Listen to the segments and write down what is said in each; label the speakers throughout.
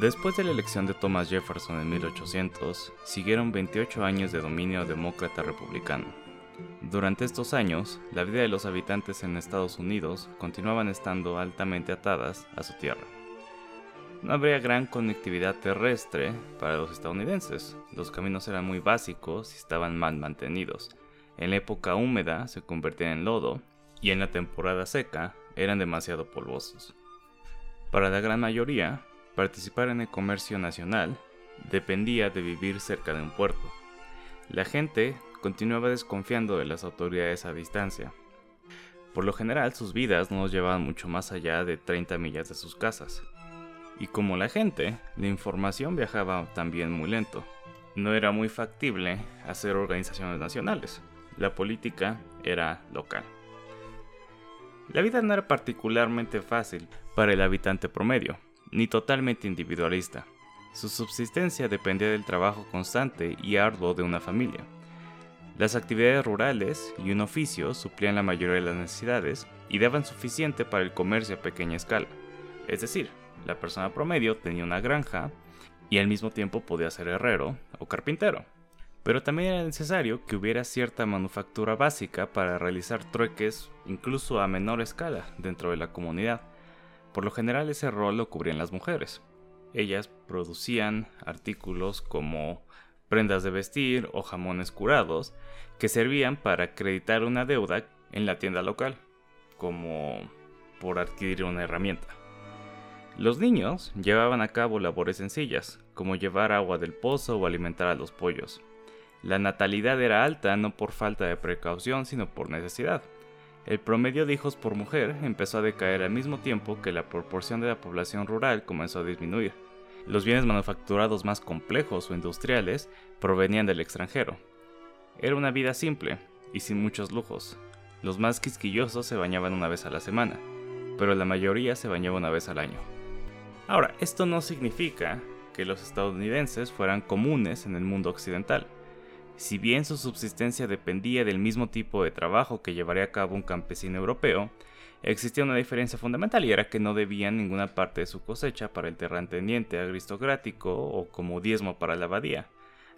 Speaker 1: Después de la elección de Thomas Jefferson en 1800, siguieron 28 años de dominio demócrata republicano. Durante estos años, la vida de los habitantes en Estados Unidos continuaban estando altamente atadas a su tierra. No habría gran conectividad terrestre para los estadounidenses, los caminos eran muy básicos y estaban mal mantenidos. En la época húmeda se convertían en lodo y en la temporada seca eran demasiado polvosos. Para la gran mayoría, participar en el comercio nacional dependía de vivir cerca de un puerto. La gente continuaba desconfiando de las autoridades a distancia. Por lo general, sus vidas no los llevaban mucho más allá de 30 millas de sus casas. Y como la gente, la información viajaba también muy lento. No era muy factible hacer organizaciones nacionales. La política era local. La vida no era particularmente fácil para el habitante promedio ni totalmente individualista. Su subsistencia dependía del trabajo constante y arduo de una familia. Las actividades rurales y un oficio suplían la mayoría de las necesidades y daban suficiente para el comercio a pequeña escala. Es decir, la persona promedio tenía una granja y al mismo tiempo podía ser herrero o carpintero. Pero también era necesario que hubiera cierta manufactura básica para realizar trueques incluso a menor escala dentro de la comunidad por lo general ese rol lo cubrían las mujeres. Ellas producían artículos como prendas de vestir o jamones curados que servían para acreditar una deuda en la tienda local, como por adquirir una herramienta. Los niños llevaban a cabo labores sencillas, como llevar agua del pozo o alimentar a los pollos. La natalidad era alta no por falta de precaución, sino por necesidad. El promedio de hijos por mujer empezó a decaer al mismo tiempo que la proporción de la población rural comenzó a disminuir. Los bienes manufacturados más complejos o industriales provenían del extranjero. Era una vida simple y sin muchos lujos. Los más quisquillosos se bañaban una vez a la semana, pero la mayoría se bañaba una vez al año. Ahora, esto no significa que los estadounidenses fueran comunes en el mundo occidental. Si bien su subsistencia dependía del mismo tipo de trabajo que llevaría a cabo un campesino europeo, existía una diferencia fundamental y era que no debían ninguna parte de su cosecha para el terrateniente aristocrático o como diezmo para la abadía.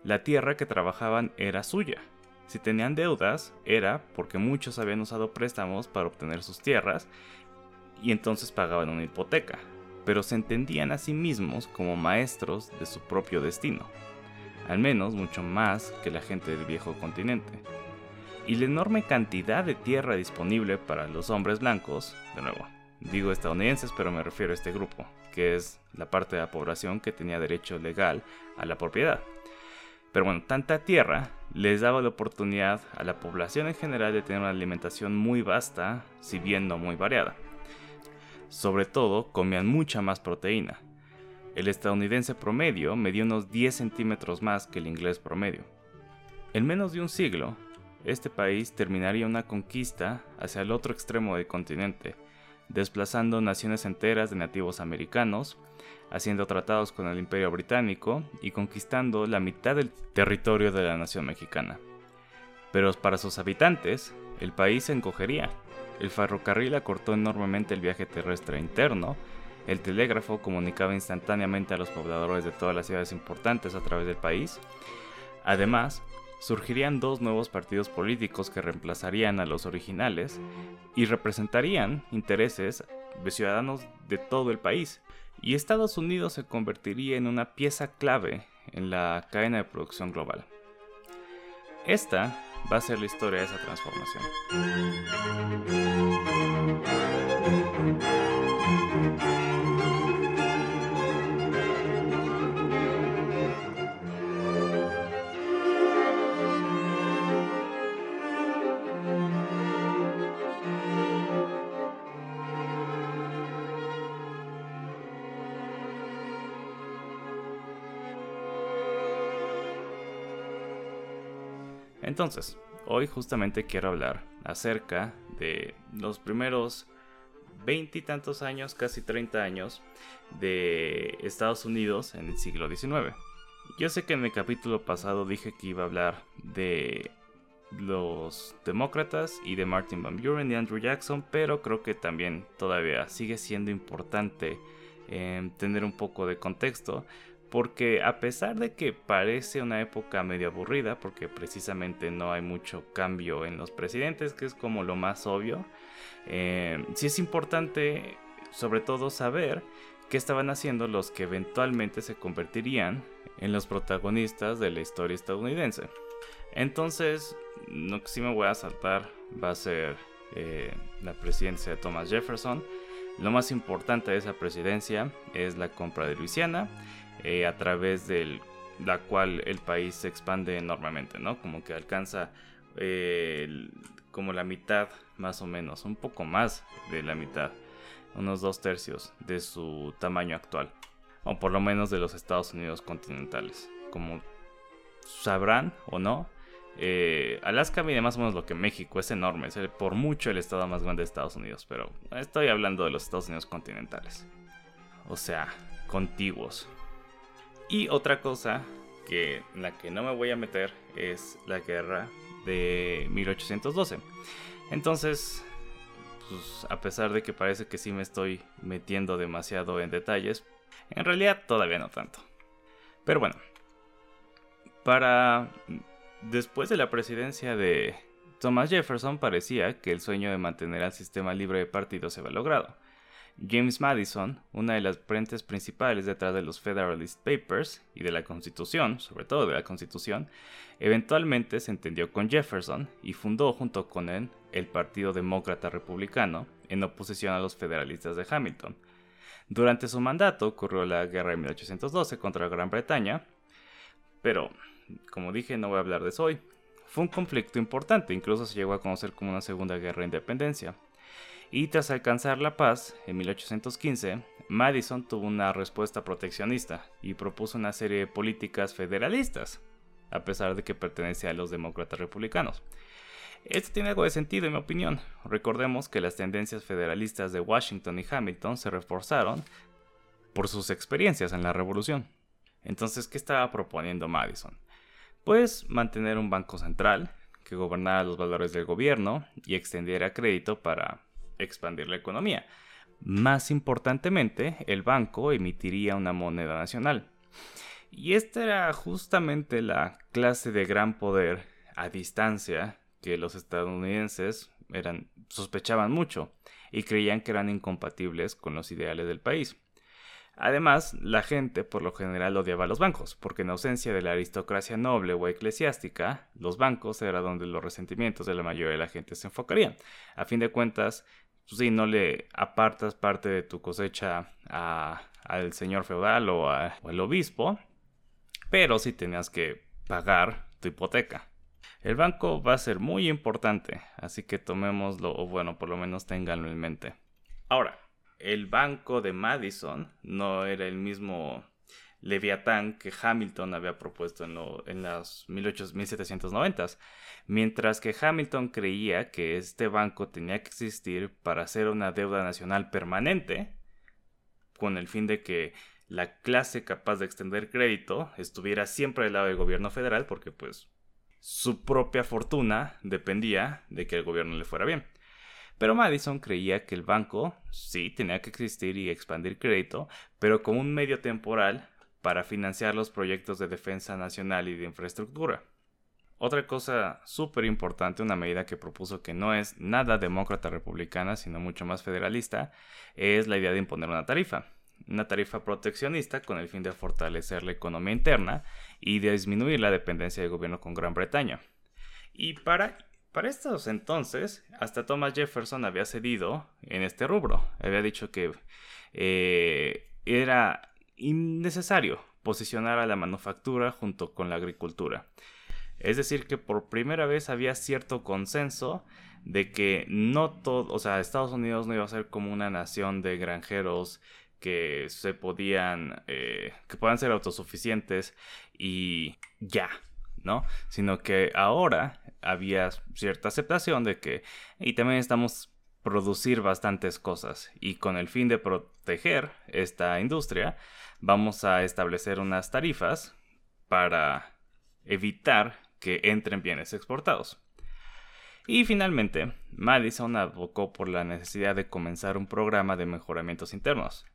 Speaker 1: La tierra que trabajaban era suya. Si tenían deudas, era porque muchos habían usado préstamos para obtener sus tierras y entonces pagaban una hipoteca, pero se entendían a sí mismos como maestros de su propio destino al menos mucho más que la gente del viejo continente. Y la enorme cantidad de tierra disponible para los hombres blancos, de nuevo, digo estadounidenses, pero me refiero a este grupo, que es la parte de la población que tenía derecho legal a la propiedad. Pero bueno, tanta tierra les daba la oportunidad a la población en general de tener una alimentación muy vasta, si bien no muy variada. Sobre todo, comían mucha más proteína, el estadounidense promedio medía unos 10 centímetros más que el inglés promedio. En menos de un siglo, este país terminaría una conquista hacia el otro extremo del continente, desplazando naciones enteras de nativos americanos, haciendo tratados con el imperio británico y conquistando la mitad del territorio de la nación mexicana. Pero para sus habitantes, el país se encogería. El ferrocarril acortó enormemente el viaje terrestre interno, el telégrafo comunicaba instantáneamente a los pobladores de todas las ciudades importantes a través del país. Además, surgirían dos nuevos partidos políticos que reemplazarían a los originales y representarían intereses de ciudadanos de todo el país. Y Estados Unidos se convertiría en una pieza clave en la cadena de producción global. Esta va a ser la historia de esa transformación. Entonces, hoy justamente quiero hablar acerca de los primeros veintitantos años, casi 30 años, de Estados Unidos en el siglo XIX. Yo sé que en el capítulo pasado dije que iba a hablar de los demócratas y de Martin Van Buren y Andrew Jackson, pero creo que también todavía sigue siendo importante em, tener un poco de contexto, porque a pesar de que parece una época medio aburrida, porque precisamente no hay mucho cambio en los presidentes, que es como lo más obvio, eh, sí es importante sobre todo saber qué estaban haciendo los que eventualmente se convertirían en los protagonistas de la historia estadounidense. Entonces, lo que me voy a saltar va a ser eh, la presidencia de Thomas Jefferson. Lo más importante de esa presidencia es la compra de Luisiana, eh, a través de la cual el país se expande enormemente, ¿no? Como que alcanza eh, como la mitad, más o menos, un poco más de la mitad, unos dos tercios de su tamaño actual, o por lo menos de los Estados Unidos continentales. Como sabrán o no, eh, Alaska mide más o menos lo que México, es enorme, es por mucho el estado más grande de Estados Unidos, pero estoy hablando de los Estados Unidos continentales. O sea, contiguos. Y otra cosa que la que no me voy a meter es la guerra de 1812. Entonces, pues, a pesar de que parece que sí me estoy metiendo demasiado en detalles, en realidad todavía no tanto. Pero bueno, para después de la presidencia de Thomas Jefferson parecía que el sueño de mantener al sistema libre de partidos se había logrado. James Madison, una de las frentes principales detrás de los Federalist Papers y de la Constitución, sobre todo de la Constitución, eventualmente se entendió con Jefferson y fundó junto con él el Partido Demócrata Republicano en oposición a los federalistas de Hamilton. Durante su mandato ocurrió la Guerra de 1812 contra Gran Bretaña, pero, como dije, no voy a hablar de eso hoy. Fue un conflicto importante, incluso se llegó a conocer como una Segunda Guerra de Independencia y tras alcanzar la paz en 1815, Madison tuvo una respuesta proteccionista y propuso una serie de políticas federalistas, a pesar de que pertenecía a los demócratas republicanos. Esto tiene algo de sentido en mi opinión. Recordemos que las tendencias federalistas de Washington y Hamilton se reforzaron por sus experiencias en la revolución. Entonces, ¿qué estaba proponiendo Madison? Pues mantener un banco central que gobernara los valores del gobierno y extendiera crédito para expandir la economía. Más importantemente, el banco emitiría una moneda nacional. Y esta era justamente la clase de gran poder a distancia que los estadounidenses eran, sospechaban mucho y creían que eran incompatibles con los ideales del país. Además, la gente por lo general odiaba a los bancos, porque en ausencia de la aristocracia noble o eclesiástica, los bancos era donde los resentimientos de la mayoría de la gente se enfocarían. A fin de cuentas, pues sí, no le apartas parte de tu cosecha al señor feudal o, al obispo, pero sí tenías que pagar tu hipoteca. El banco va a ser muy importante, así que tomémoslo, o bueno, por lo menos ténganlo en mente. Ahora, el banco de Madison no era el mismo Leviatán que Hamilton había propuesto en, en las 1790s, mientras que Hamilton creía que este banco tenía que existir para hacer una deuda nacional permanente, con el fin de que la clase capaz de extender crédito estuviera siempre del lado del gobierno federal, porque pues su propia fortuna dependía de que el gobierno le fuera bien. Pero Madison creía que el banco sí tenía que existir y expandir crédito, pero como un medio temporal para financiar los proyectos de defensa nacional y de infraestructura. Otra cosa súper importante, una medida que propuso que no es nada demócrata republicana, sino mucho más federalista, es la idea de imponer una tarifa. Una tarifa proteccionista con el fin de fortalecer la economía interna y de disminuir la dependencia del gobierno con Gran Bretaña. Y para, para estos entonces, hasta Thomas Jefferson había cedido en este rubro. Había dicho que eh, era innecesario posicionar a la manufactura junto con la agricultura. Es decir, que por primera vez había cierto consenso de que no todo, o sea, Estados Unidos no iba a ser como una nación de granjeros que se podían, eh, que puedan ser autosuficientes y ya, ¿no? Sino que ahora había cierta aceptación de que, y también estamos producir bastantes cosas y con el fin de proteger esta industria vamos a establecer unas tarifas para evitar que entren bienes exportados. Y finalmente, Madison abocó por la necesidad de comenzar un programa de mejoramientos internos.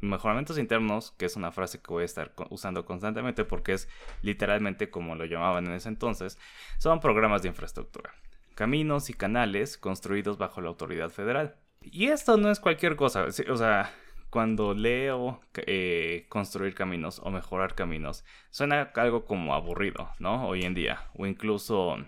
Speaker 1: Mejoramientos internos, que es una frase que voy a estar usando constantemente porque es literalmente como lo llamaban en ese entonces, son programas de infraestructura caminos y canales construidos bajo la autoridad federal. Y esto no es cualquier cosa, o sea, cuando leo eh, construir caminos o mejorar caminos, suena algo como aburrido, ¿no? Hoy en día, o incluso,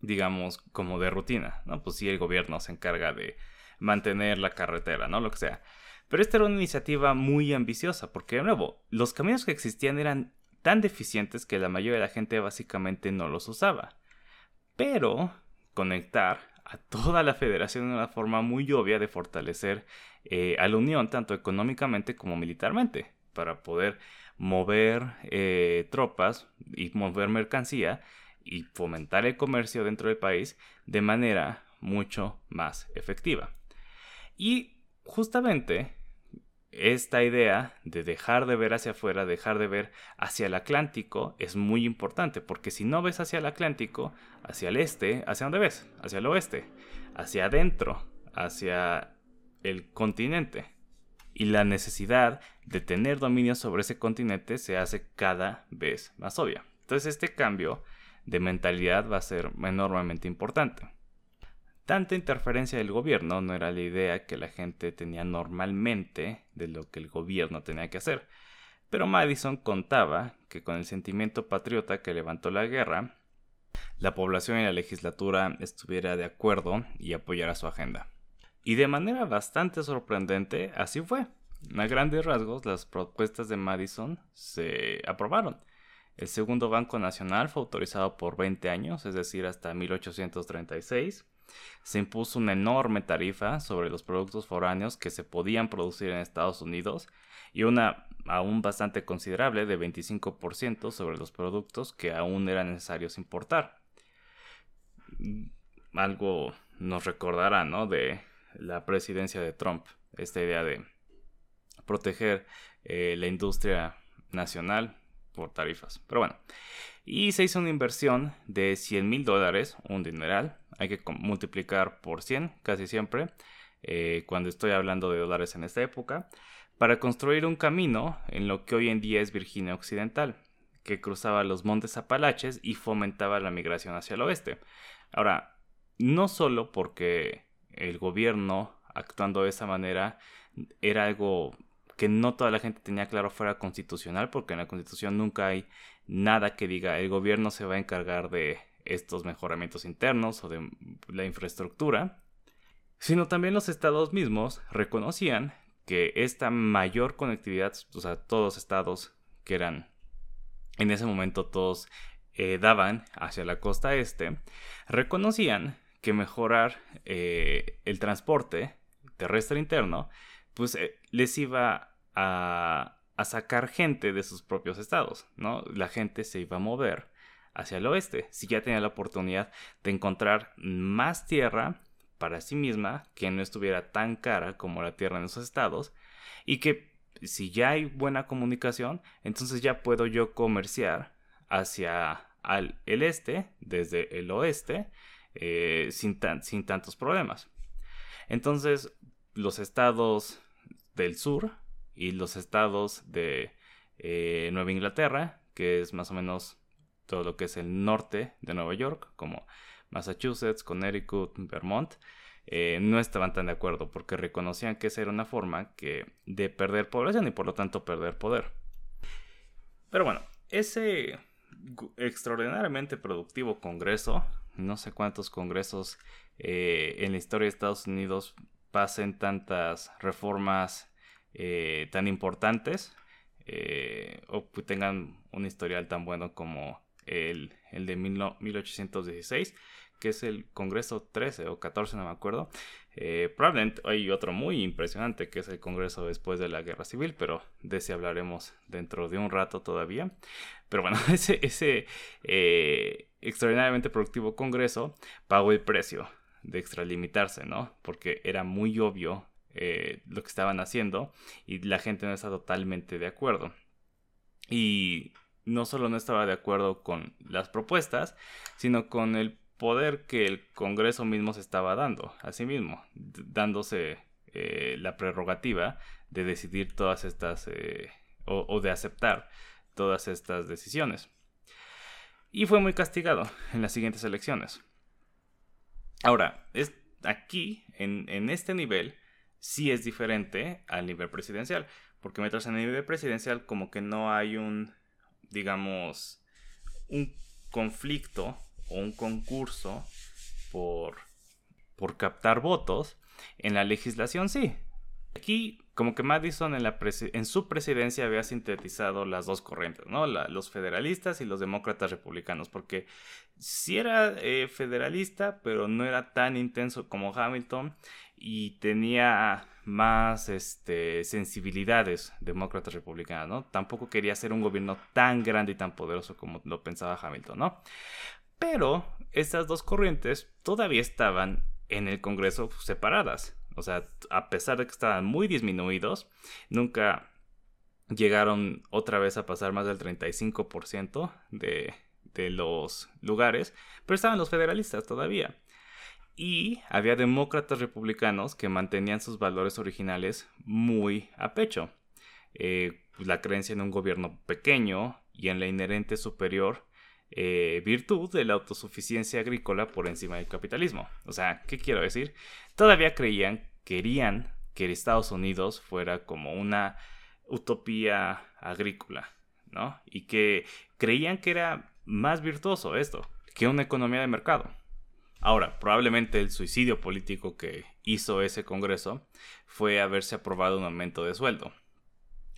Speaker 1: digamos, como de rutina, ¿no? Pues sí, el gobierno se encarga de mantener la carretera, ¿no? Lo que sea. Pero esta era una iniciativa muy ambiciosa, porque de nuevo, los caminos que existían eran tan deficientes que la mayoría de la gente básicamente no los usaba. Pero conectar a toda la federación de una forma muy obvia de fortalecer eh, a la Unión tanto económicamente como militarmente para poder mover eh, tropas y mover mercancía y fomentar el comercio dentro del país de manera mucho más efectiva. Y justamente esta idea de dejar de ver hacia afuera, dejar de ver hacia el Atlántico es muy importante, porque si no ves hacia el Atlántico, hacia el este, ¿hacia dónde ves? Hacia el oeste, hacia adentro, hacia el continente. Y la necesidad de tener dominio sobre ese continente se hace cada vez más obvia. Entonces este cambio de mentalidad va a ser enormemente importante. Tanta interferencia del gobierno no era la idea que la gente tenía normalmente de lo que el gobierno tenía que hacer. Pero Madison contaba que con el sentimiento patriota que levantó la guerra, la población y la legislatura estuviera de acuerdo y apoyara su agenda. Y de manera bastante sorprendente, así fue. A grandes rasgos, las propuestas de Madison se aprobaron. El segundo Banco Nacional fue autorizado por 20 años, es decir, hasta 1836 se impuso una enorme tarifa sobre los productos foráneos que se podían producir en Estados Unidos y una aún bastante considerable de 25% sobre los productos que aún eran necesarios importar. Algo nos recordará, ¿no? De la presidencia de Trump, esta idea de proteger eh, la industria nacional por tarifas. Pero bueno, y se hizo una inversión de 100 mil dólares, un dineral. Hay que multiplicar por 100 casi siempre, eh, cuando estoy hablando de dólares en esta época, para construir un camino en lo que hoy en día es Virginia Occidental, que cruzaba los montes Apalaches y fomentaba la migración hacia el oeste. Ahora, no solo porque el gobierno actuando de esa manera era algo que no toda la gente tenía claro fuera constitucional, porque en la constitución nunca hay nada que diga el gobierno se va a encargar de estos mejoramientos internos o de la infraestructura, sino también los estados mismos reconocían que esta mayor conectividad, o sea, todos los estados que eran en ese momento todos eh, daban hacia la costa este, reconocían que mejorar eh, el transporte terrestre interno, pues eh, les iba a sacar gente de sus propios estados, ¿no? La gente se iba a mover hacia el oeste, si ya tenía la oportunidad de encontrar más tierra para sí misma que no estuviera tan cara como la tierra en esos estados y que si ya hay buena comunicación, entonces ya puedo yo comerciar hacia el este desde el oeste eh, sin, sin tantos problemas. Entonces los estados del sur y los estados de eh, Nueva Inglaterra, que es más o menos todo lo que es el norte de Nueva York, como Massachusetts, Connecticut, Vermont, eh, no estaban tan de acuerdo porque reconocían que esa era una forma que, de perder población y por lo tanto perder poder. Pero bueno, ese extraordinariamente productivo congreso, no sé cuántos congresos eh, en la historia de Estados Unidos pasen tantas reformas eh, tan importantes eh, o tengan un historial tan bueno como el, el de 1816, que es el Congreso 13 o 14, no me acuerdo. Eh, probablemente hay otro muy impresionante, que es el Congreso después de la Guerra Civil, pero de ese hablaremos dentro de un rato todavía. Pero bueno, ese, ese extraordinariamente productivo Congreso pagó el precio de extralimitarse, ¿no? Porque era muy obvio eh, lo que estaban haciendo y la gente no estaba totalmente de acuerdo. Y no solo no estaba de acuerdo con las propuestas, sino con el poder que el Congreso mismo se estaba dando a sí mismo, dándose eh, la prerrogativa de decidir todas estas eh, o, de aceptar todas estas decisiones. Y fue muy castigado en las siguientes elecciones. Ahora, es aquí, en, en este nivel, sí es diferente al nivel presidencial, porque mientras en el nivel presidencial como que no hay un, digamos, un conflicto un concurso por, por captar votos, en la legislación sí. Aquí como que Madison en su presidencia había sintetizado las dos corrientes, ¿no? los federalistas y los demócratas republicanos, porque sí era eh, federalista, pero no era tan intenso como Hamilton y tenía más este, sensibilidades demócratas republicanas, ¿no? Tampoco quería ser un gobierno tan grande y tan poderoso como lo pensaba Hamilton, ¿no? Pero estas dos corrientes todavía estaban en el Congreso separadas. O sea, a pesar de que estaban muy disminuidos, nunca llegaron otra vez a pasar más del 35% de, de los lugares, pero estaban los federalistas todavía. Y había demócratas republicanos que mantenían sus valores originales muy a pecho. Eh, la creencia en un gobierno pequeño y en la inherente superior eh, virtud de la autosuficiencia agrícola por encima del capitalismo. O sea, ¿qué quiero decir? Todavía creían, querían que Estados Unidos fuera como una utopía agrícola, ¿no? Y que creían que era más virtuoso esto que una economía de mercado. Ahora, probablemente el suicidio político que hizo ese Congreso fue haberse aprobado un aumento de sueldo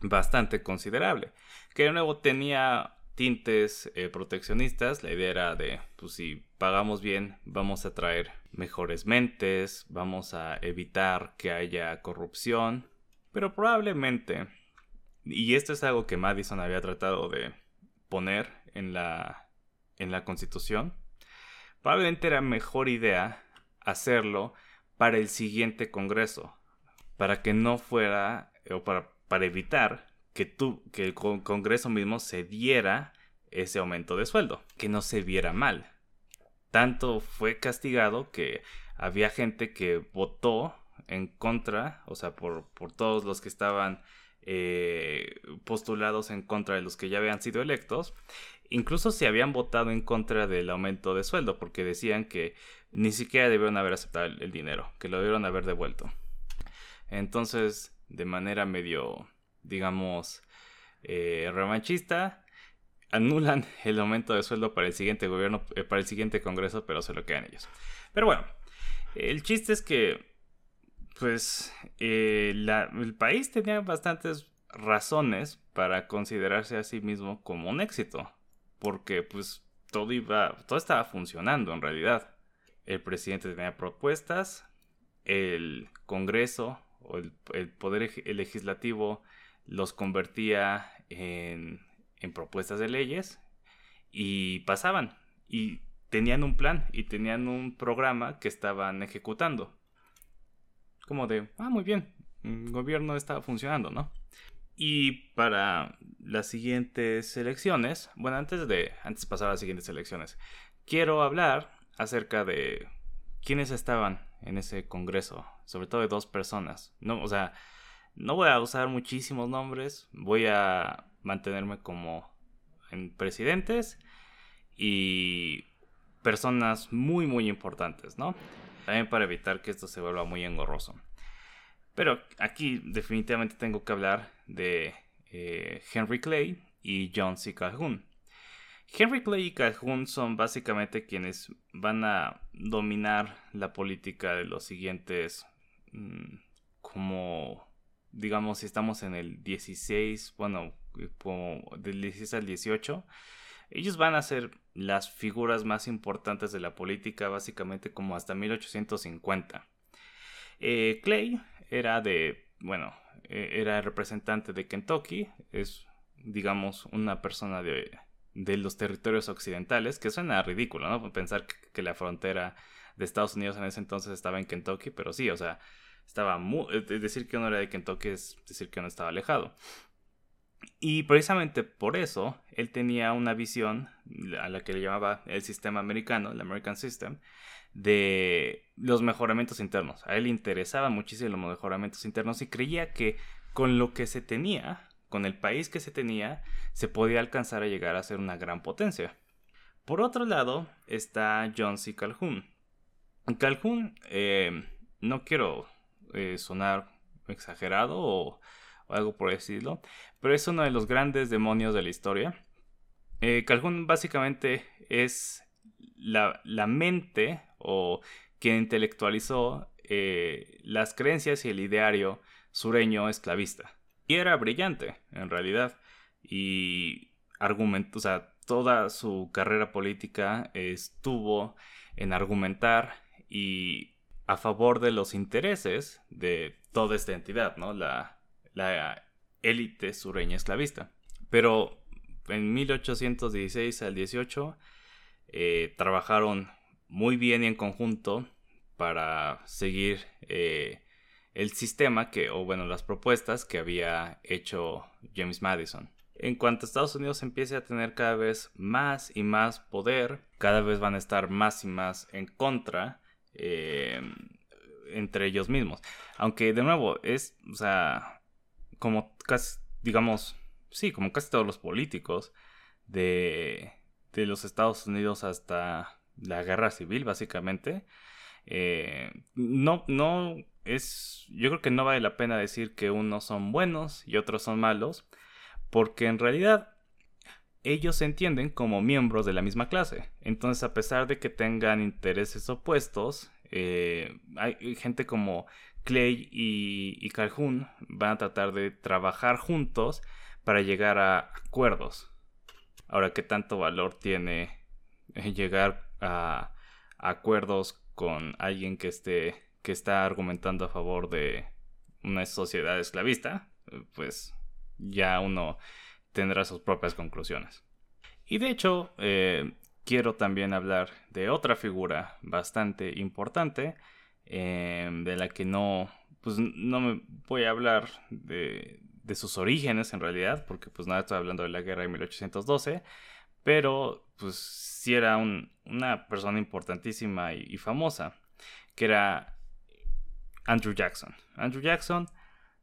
Speaker 1: bastante considerable, que de nuevo tenía tintes eh, proteccionistas. La idea era de, pues si pagamos bien, vamos a traer mejores mentes, vamos a evitar que haya corrupción. Pero probablemente, y esto es algo que Madison había tratado de poner en la, en la constitución, probablemente era mejor idea hacerlo para el siguiente Congreso, para que no fuera, o para, para evitar que, tú, que el Congreso mismo se diera ese aumento de sueldo, que no se viera mal. Tanto fue castigado que había gente que votó en contra, o sea, por, por todos los que estaban eh, postulados en contra de los que ya habían sido electos, incluso se habían votado en contra del aumento de sueldo, porque decían que ni siquiera debieron haber aceptado el, dinero, que lo debieron haber devuelto. Entonces, de manera medio digamos, eh, revanchista, anulan el aumento de sueldo para el siguiente gobierno, eh, para el siguiente congreso, pero se lo quedan ellos. Pero bueno, el chiste es que, pues, eh, el país tenía bastantes razones para considerarse a sí mismo como un éxito, porque, pues, todo iba, todo estaba funcionando en realidad. El presidente tenía propuestas, el Congreso o el, el poder legislativo los convertía en, propuestas de leyes y pasaban y tenían un plan y tenían un programa que estaban ejecutando. Como de, ah, muy bien, el gobierno estaba funcionando, ¿no? Y para las siguientes elecciones, bueno, antes de, antes de pasar a las siguientes elecciones, quiero hablar acerca de quiénes estaban en ese congreso, sobre todo de dos personas, ¿no? O sea, no voy a usar muchísimos nombres, voy a mantenerme como en presidentes y personas muy muy importantes, ¿no? También para evitar que esto se vuelva muy engorroso. Pero aquí definitivamente tengo que hablar de eh, Henry Clay y John C. Calhoun. Henry Clay y Calhoun son básicamente quienes van a dominar la política de los siguientes mm, como digamos, si estamos en el 16, bueno, como del 16 al 18, ellos van a ser las figuras más importantes de la política, básicamente como hasta 1850. Eh, Clay era de, bueno, eh, era representante de Kentucky, es, digamos, una persona de, de los territorios occidentales, que suena ridículo, ¿no? Pensar que, la frontera de Estados Unidos en ese entonces estaba en Kentucky, pero sí, o sea, estaba muy... Decir que uno era de Kentucky es decir que uno estaba alejado. Y precisamente por eso él tenía una visión a la que le llamaba el sistema americano, el American System, de los mejoramientos internos. A él le interesaba muchísimo los mejoramientos internos y creía que con lo que se tenía, con el país que se tenía, se podía alcanzar a llegar a ser una gran potencia. Por otro lado está John C. Calhoun. Calhoun, eh, no quiero eh, sonar exagerado o, algo por decirlo, pero es uno de los grandes demonios de la historia. Eh, Calhoun básicamente es la, mente o quien intelectualizó eh, las creencias y el ideario sureño esclavista. Y era brillante, en realidad. Y argumentó, o sea, toda su carrera política estuvo en argumentar y a favor de los intereses de toda esta entidad, ¿no? La, la élite sureña esclavista. Pero en 1816 al 18 eh, trabajaron muy bien y en conjunto para seguir eh, el sistema que, o bueno, las propuestas que había hecho James Madison. En cuanto Estados Unidos empiece a tener cada vez más y más poder, cada vez van a estar más y más en contra eh, entre ellos mismos. Aunque de nuevo es, o sea, como casi, digamos, sí, como casi todos los políticos de, de los Estados Unidos hasta la guerra civil, básicamente. Eh, no, no es, yo creo que no vale la pena decir que unos son buenos y otros son malos, porque en realidad ellos se entienden como miembros de la misma clase. Entonces, a pesar de que tengan intereses opuestos, eh, hay gente como Clay y, y, Calhoun van a tratar de trabajar juntos para llegar a acuerdos. Ahora, ¿qué tanto valor tiene llegar a, acuerdos con alguien que esté que está argumentando a favor de una sociedad esclavista? Pues ya uno tendrá sus propias conclusiones. Y de hecho, eh, quiero también hablar de otra figura bastante importante, eh, de la que no, pues no me voy a hablar de, de sus orígenes en realidad, porque pues nada, estoy hablando de la guerra de 1812, pero pues sí era una persona importantísima y, famosa, que era Andrew Jackson. Andrew Jackson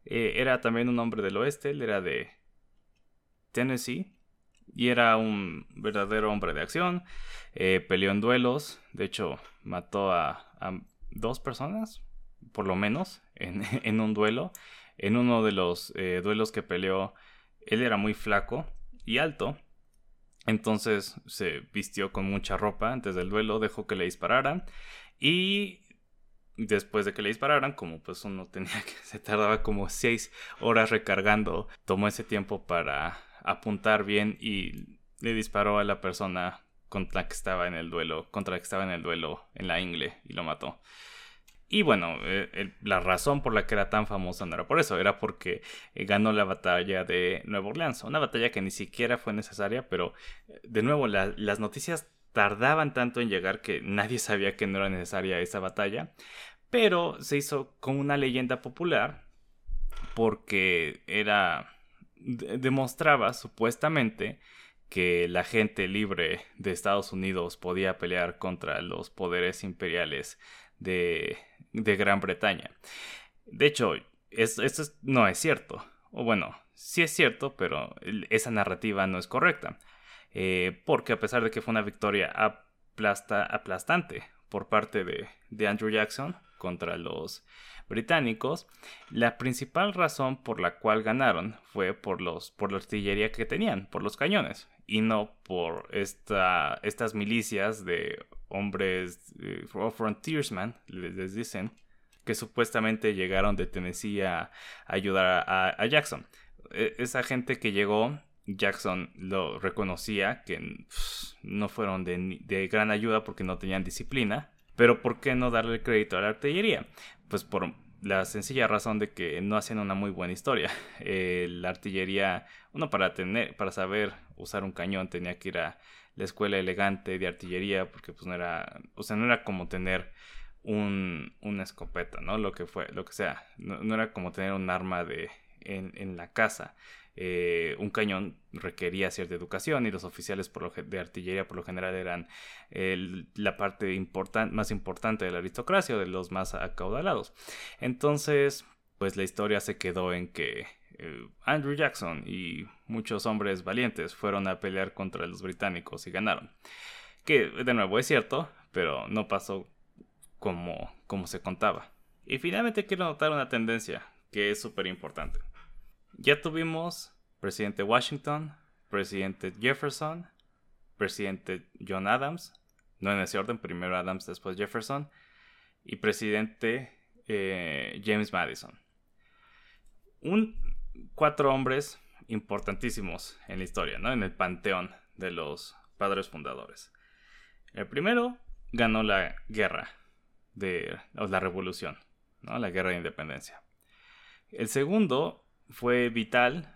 Speaker 1: eh, era también un hombre del oeste, él era de Tennessee y era un verdadero hombre de acción, eh, peleó en duelos, de hecho mató a, dos personas, por lo menos, en, un duelo. En uno de los eh, duelos que peleó, él era muy flaco y alto, entonces se vistió con mucha ropa antes del duelo, dejó que le dispararan y después de que le dispararan, como pues uno tenía que, se tardaba como seis horas recargando, tomó ese tiempo para apuntar bien y le disparó a la persona contra que estaba en el duelo, contra que estaba en el duelo en la ingle y lo mató. Y bueno, eh, la razón por la que era tan famosa no era por eso, era porque eh, ganó la batalla de Nueva Orleans, una batalla que ni siquiera fue necesaria, pero eh, de nuevo las noticias tardaban tanto en llegar que nadie sabía que no era necesaria esa batalla, pero se hizo con una leyenda popular porque era demostraba supuestamente que la gente libre de Estados Unidos podía pelear contra los poderes imperiales de, Gran Bretaña. De hecho, esto no es cierto. O bueno, sí es cierto, pero esa narrativa no es correcta. Eh, porque a pesar de que fue una victoria aplasta, aplastante por parte de, de Andrew Jackson contra los británicos, la principal razón por la cual ganaron fue por, los, por la artillería que tenían, por los cañones, y no por esta, estas milicias de hombres eh, frontiersmen, les, dicen, que supuestamente llegaron de Tennessee a, ayudar a, Jackson. E, esa gente que llegó, Jackson lo reconocía, que no fueron de, de, gran ayuda porque no tenían disciplina, pero ¿por qué no darle crédito a la artillería? Pues por la sencilla razón de que no hacían una muy buena historia. Eh, la artillería, uno para tener, para saber usar un cañón tenía que ir a la escuela elegante de artillería porque pues no era, o sea, no era como tener un, una escopeta, ¿no? Lo que fue, lo que sea. No, era como tener un arma de, en, en la casa. Eh, un cañón requería cierta educación y los oficiales de artillería por lo general eran la parte más importante de la aristocracia o de los más acaudalados. Entonces, pues la historia se quedó en que eh, Andrew Jackson y muchos hombres valientes fueron a pelear contra los británicos y ganaron. Que de nuevo es cierto, pero no pasó como, como se contaba. Y finalmente quiero notar una tendencia que es súper importante. Ya tuvimos presidente Washington, presidente Jefferson, presidente John Adams, no en ese orden, primero Adams, después Jefferson, y presidente eh, James Madison. Un, cuatro hombres importantísimos en la historia, ¿no? En el panteón de los padres fundadores. El primero ganó la guerra de la revolución, ¿no? La guerra de independencia. El segundo fue vital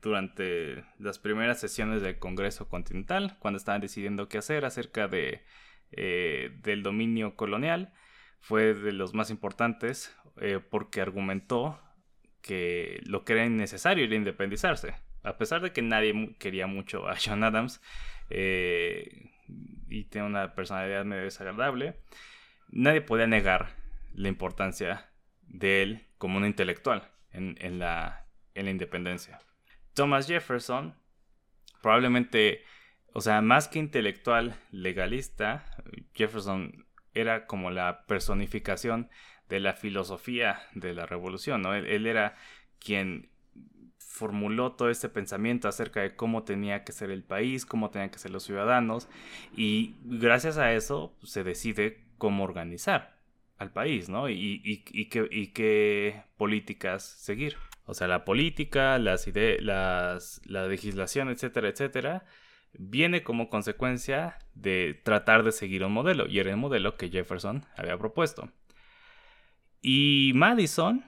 Speaker 1: durante las primeras sesiones del Congreso Continental, cuando estaban decidiendo qué hacer acerca de, eh, del dominio colonial. Fue de los más importantes eh, porque argumentó que lo que era necesario era independizarse. A pesar de que nadie quería mucho a John Adams eh, y tiene una personalidad medio desagradable, nadie podía negar la importancia de él como un intelectual en, la, en la independencia. Thomas Jefferson, probablemente, o sea, más que intelectual legalista, Jefferson era como la personificación de la filosofía de la revolución, ¿no? Él, era quien formuló todo este pensamiento acerca de cómo tenía que ser el país, cómo tenían que ser los ciudadanos, y gracias a eso se decide cómo organizar al país, ¿no? Y, qué, políticas seguir. O sea, la política, las la legislación, etcétera, etcétera, viene como consecuencia de tratar de seguir un modelo, y era el modelo que Jefferson había propuesto. Y Madison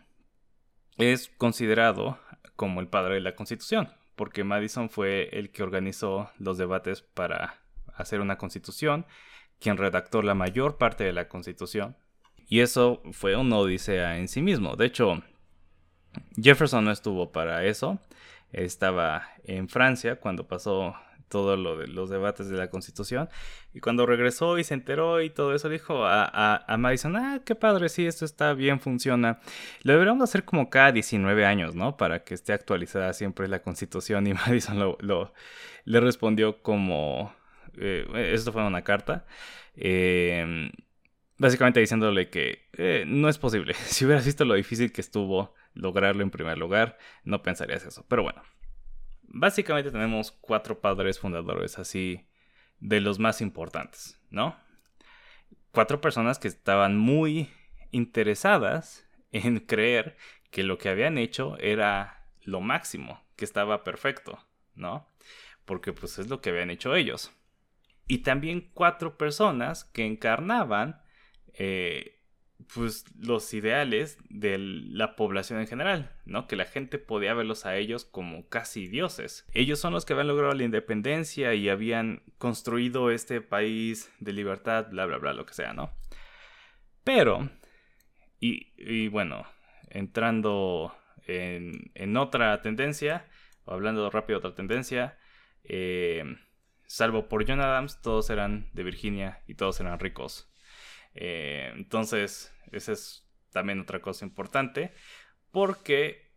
Speaker 1: es considerado como el padre de la Constitución, porque Madison fue el que organizó los debates para hacer una constitución, quien redactó la mayor parte de la constitución, y eso fue una odisea en sí mismo. De hecho, Jefferson no estuvo para eso. Estaba en Francia cuando pasó todo lo de los debates de la Constitución. Y cuando regresó y se enteró y todo eso, dijo a, a, Madison, ah, qué padre, sí, esto está bien, funciona. Lo deberíamos hacer como cada 19 años, ¿no? Para que esté actualizada siempre la Constitución. Y Madison lo, le respondió como, eh, esto fue una carta. Eh, básicamente diciéndole que eh, no es posible. Si hubieras visto lo difícil que estuvo lograrlo en primer lugar, no pensarías eso. Pero bueno, básicamente tenemos cuatro padres fundadores así de los más importantes, ¿no? Cuatro personas que estaban muy interesadas en creer que lo que habían hecho era lo máximo, que estaba perfecto, ¿no? Porque pues es lo que habían hecho ellos. Y también cuatro personas que encarnaban eh, pues los ideales de la población en general, ¿no? Que la gente podía verlos a ellos como casi dioses. Ellos son los que habían logrado la independencia y habían construido este país de libertad, bla, bla, bla, lo que sea, ¿no? Pero, y, bueno, entrando en, otra tendencia, o hablando rápido de otra tendencia, eh, salvo por John Adams, todos eran de Virginia y todos eran ricos. Eh, entonces, esa es también otra cosa importante, porque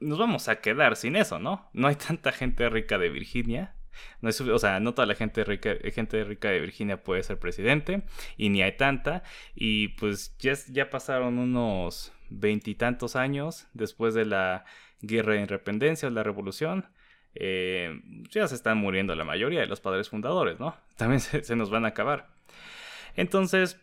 Speaker 1: nos vamos a quedar sin eso, ¿no? No hay tanta gente rica de Virginia. No o sea, no toda la gente rica, gente rica de Virginia puede ser presidente, y ni hay tanta. Y pues ya, ya pasaron unos veintitantos años después de la guerra de independencia o la revolución. Eh, ya se están muriendo la mayoría de los padres fundadores, ¿no? También se nos van a acabar. Entonces,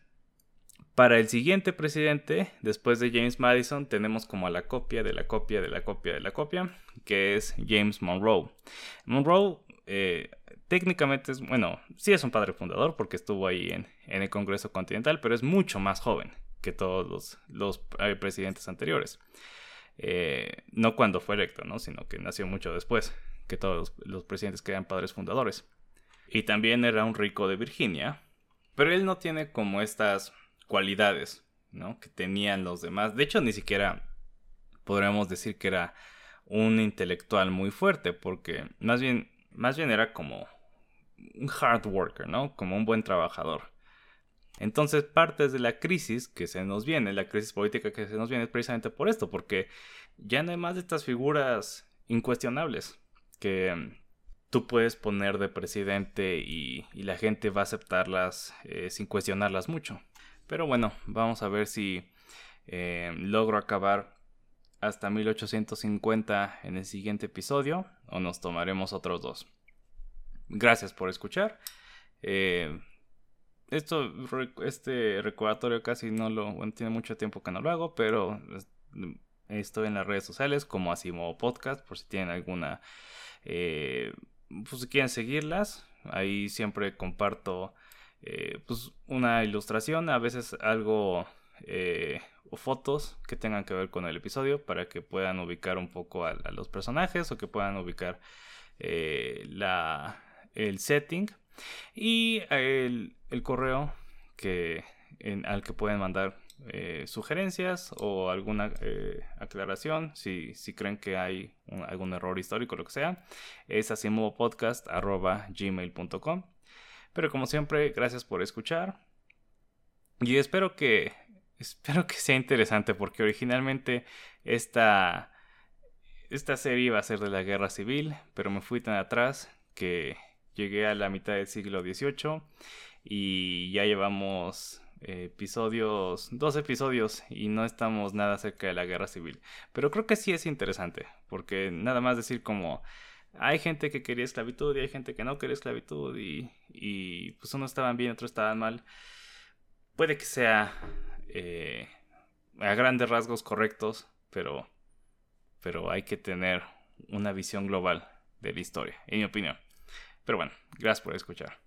Speaker 1: para el siguiente presidente, después de James Madison, tenemos como la copia de la copia de la copia de la copia, que es James Monroe. Monroe eh, técnicamente es, bueno, sí es un padre fundador porque estuvo ahí en, el Congreso Continental, pero es mucho más joven que todos los, los eh, presidentes anteriores. Eh, no cuando fue electo, ¿no? sino que nació mucho después que todos los, presidentes que eran padres fundadores. Y también era un rico de Virginia, pero él no tiene como estas cualidades ¿no? que tenían los demás. De hecho, ni siquiera podríamos decir que era un intelectual muy fuerte, porque más bien, más bien era como un hard worker, ¿no? Como un buen trabajador. Entonces, partes de la crisis que se nos viene, la crisis política que se nos viene, es precisamente por esto, porque ya no hay más de estas figuras incuestionables que tú puedes poner de presidente y, la gente va a aceptarlas eh, sin cuestionarlas mucho. Pero bueno, vamos a ver si eh, logro acabar hasta 1850 en el siguiente episodio o nos tomaremos otros dos. Gracias por escuchar. Eh, esto, este recordatorio casi no lo, tiene mucho tiempo que no lo hago, pero estoy en las redes sociales como Asimo Podcast, por si tienen alguna, pues si quieren seguirlas, ahí siempre comparto eh, pues una ilustración, a veces algo eh, o fotos que tengan que ver con el episodio para que puedan ubicar un poco a, los personajes o que puedan ubicar la, el setting. Y el, correo que, al que pueden mandar eh, sugerencias o alguna eh, aclaración si, si, creen que hay algún error histórico, lo que sea, es gmail.com Pero como siempre, gracias por escuchar y espero que espero que sea interesante porque originalmente esta esta serie iba a ser de la guerra civil, pero me fui tan atrás que llegué a la mitad del siglo XVIII y ya llevamos episodios, dos episodios y no estamos nada cerca de la guerra civil. Pero creo que sí es interesante, porque nada más decir como hay gente que quería esclavitud y hay gente que no quería esclavitud y, y pues unos estaban bien, otros estaban mal. Puede que sea eh, a grandes rasgos correctos, pero, pero hay que tener una visión global de la historia, en mi opinión. Pero bueno, gracias por escuchar.